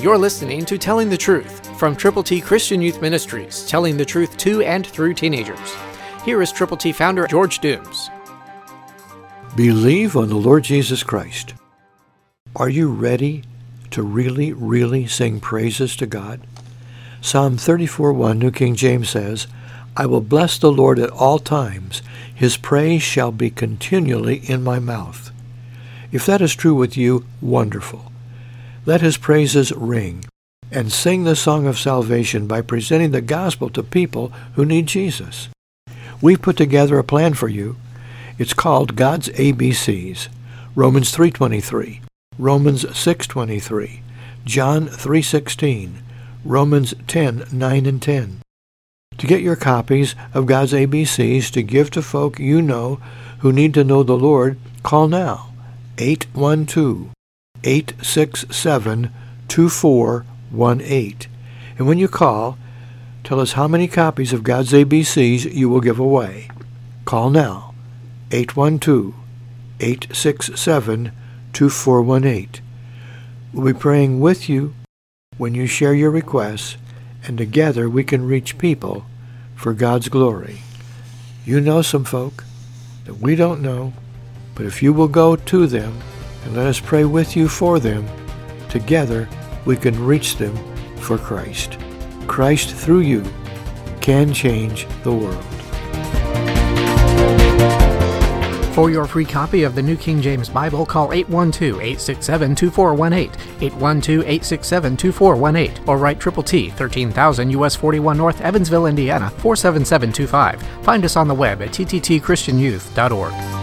You're listening to Telling the Truth from Triple T Christian Youth Ministries, telling the truth to and through teenagers. Here is Triple T founder George Dooms. Believe on the Lord Jesus Christ. Are you ready to really, really sing praises to God? Psalm 34:1 New King James says, I will bless the Lord at all times. His praise shall be continually in my mouth. If that is true with you, wonderful. Let his praises ring, and sing the song of salvation by presenting the gospel to people who need Jesus. We've put together a plan for you. It's called God's ABCs. Romans 3:23, Romans 6:23, John 3:16, Romans 10:9 and 10. To get your copies of God's ABCs to give to folk you know who need to know the Lord, call now 812 867 2418. And when you call, tell us how many copies of God's ABCs you will give away. Call now 812 867 2418. We'll be praying with you when you share your requests, and together we can reach people for God's glory. You know some folk that we don't know, but if you will go to them and let us pray with you for them, together we can reach them for Christ. Christ through you can change the world. For your free copy of the New King James Bible, call 812-867-2418, 812-867-2418, or write Triple T, 13,000 US 41 North, Evansville, Indiana, 47725. Find us on the web at tttchristianyouth.org.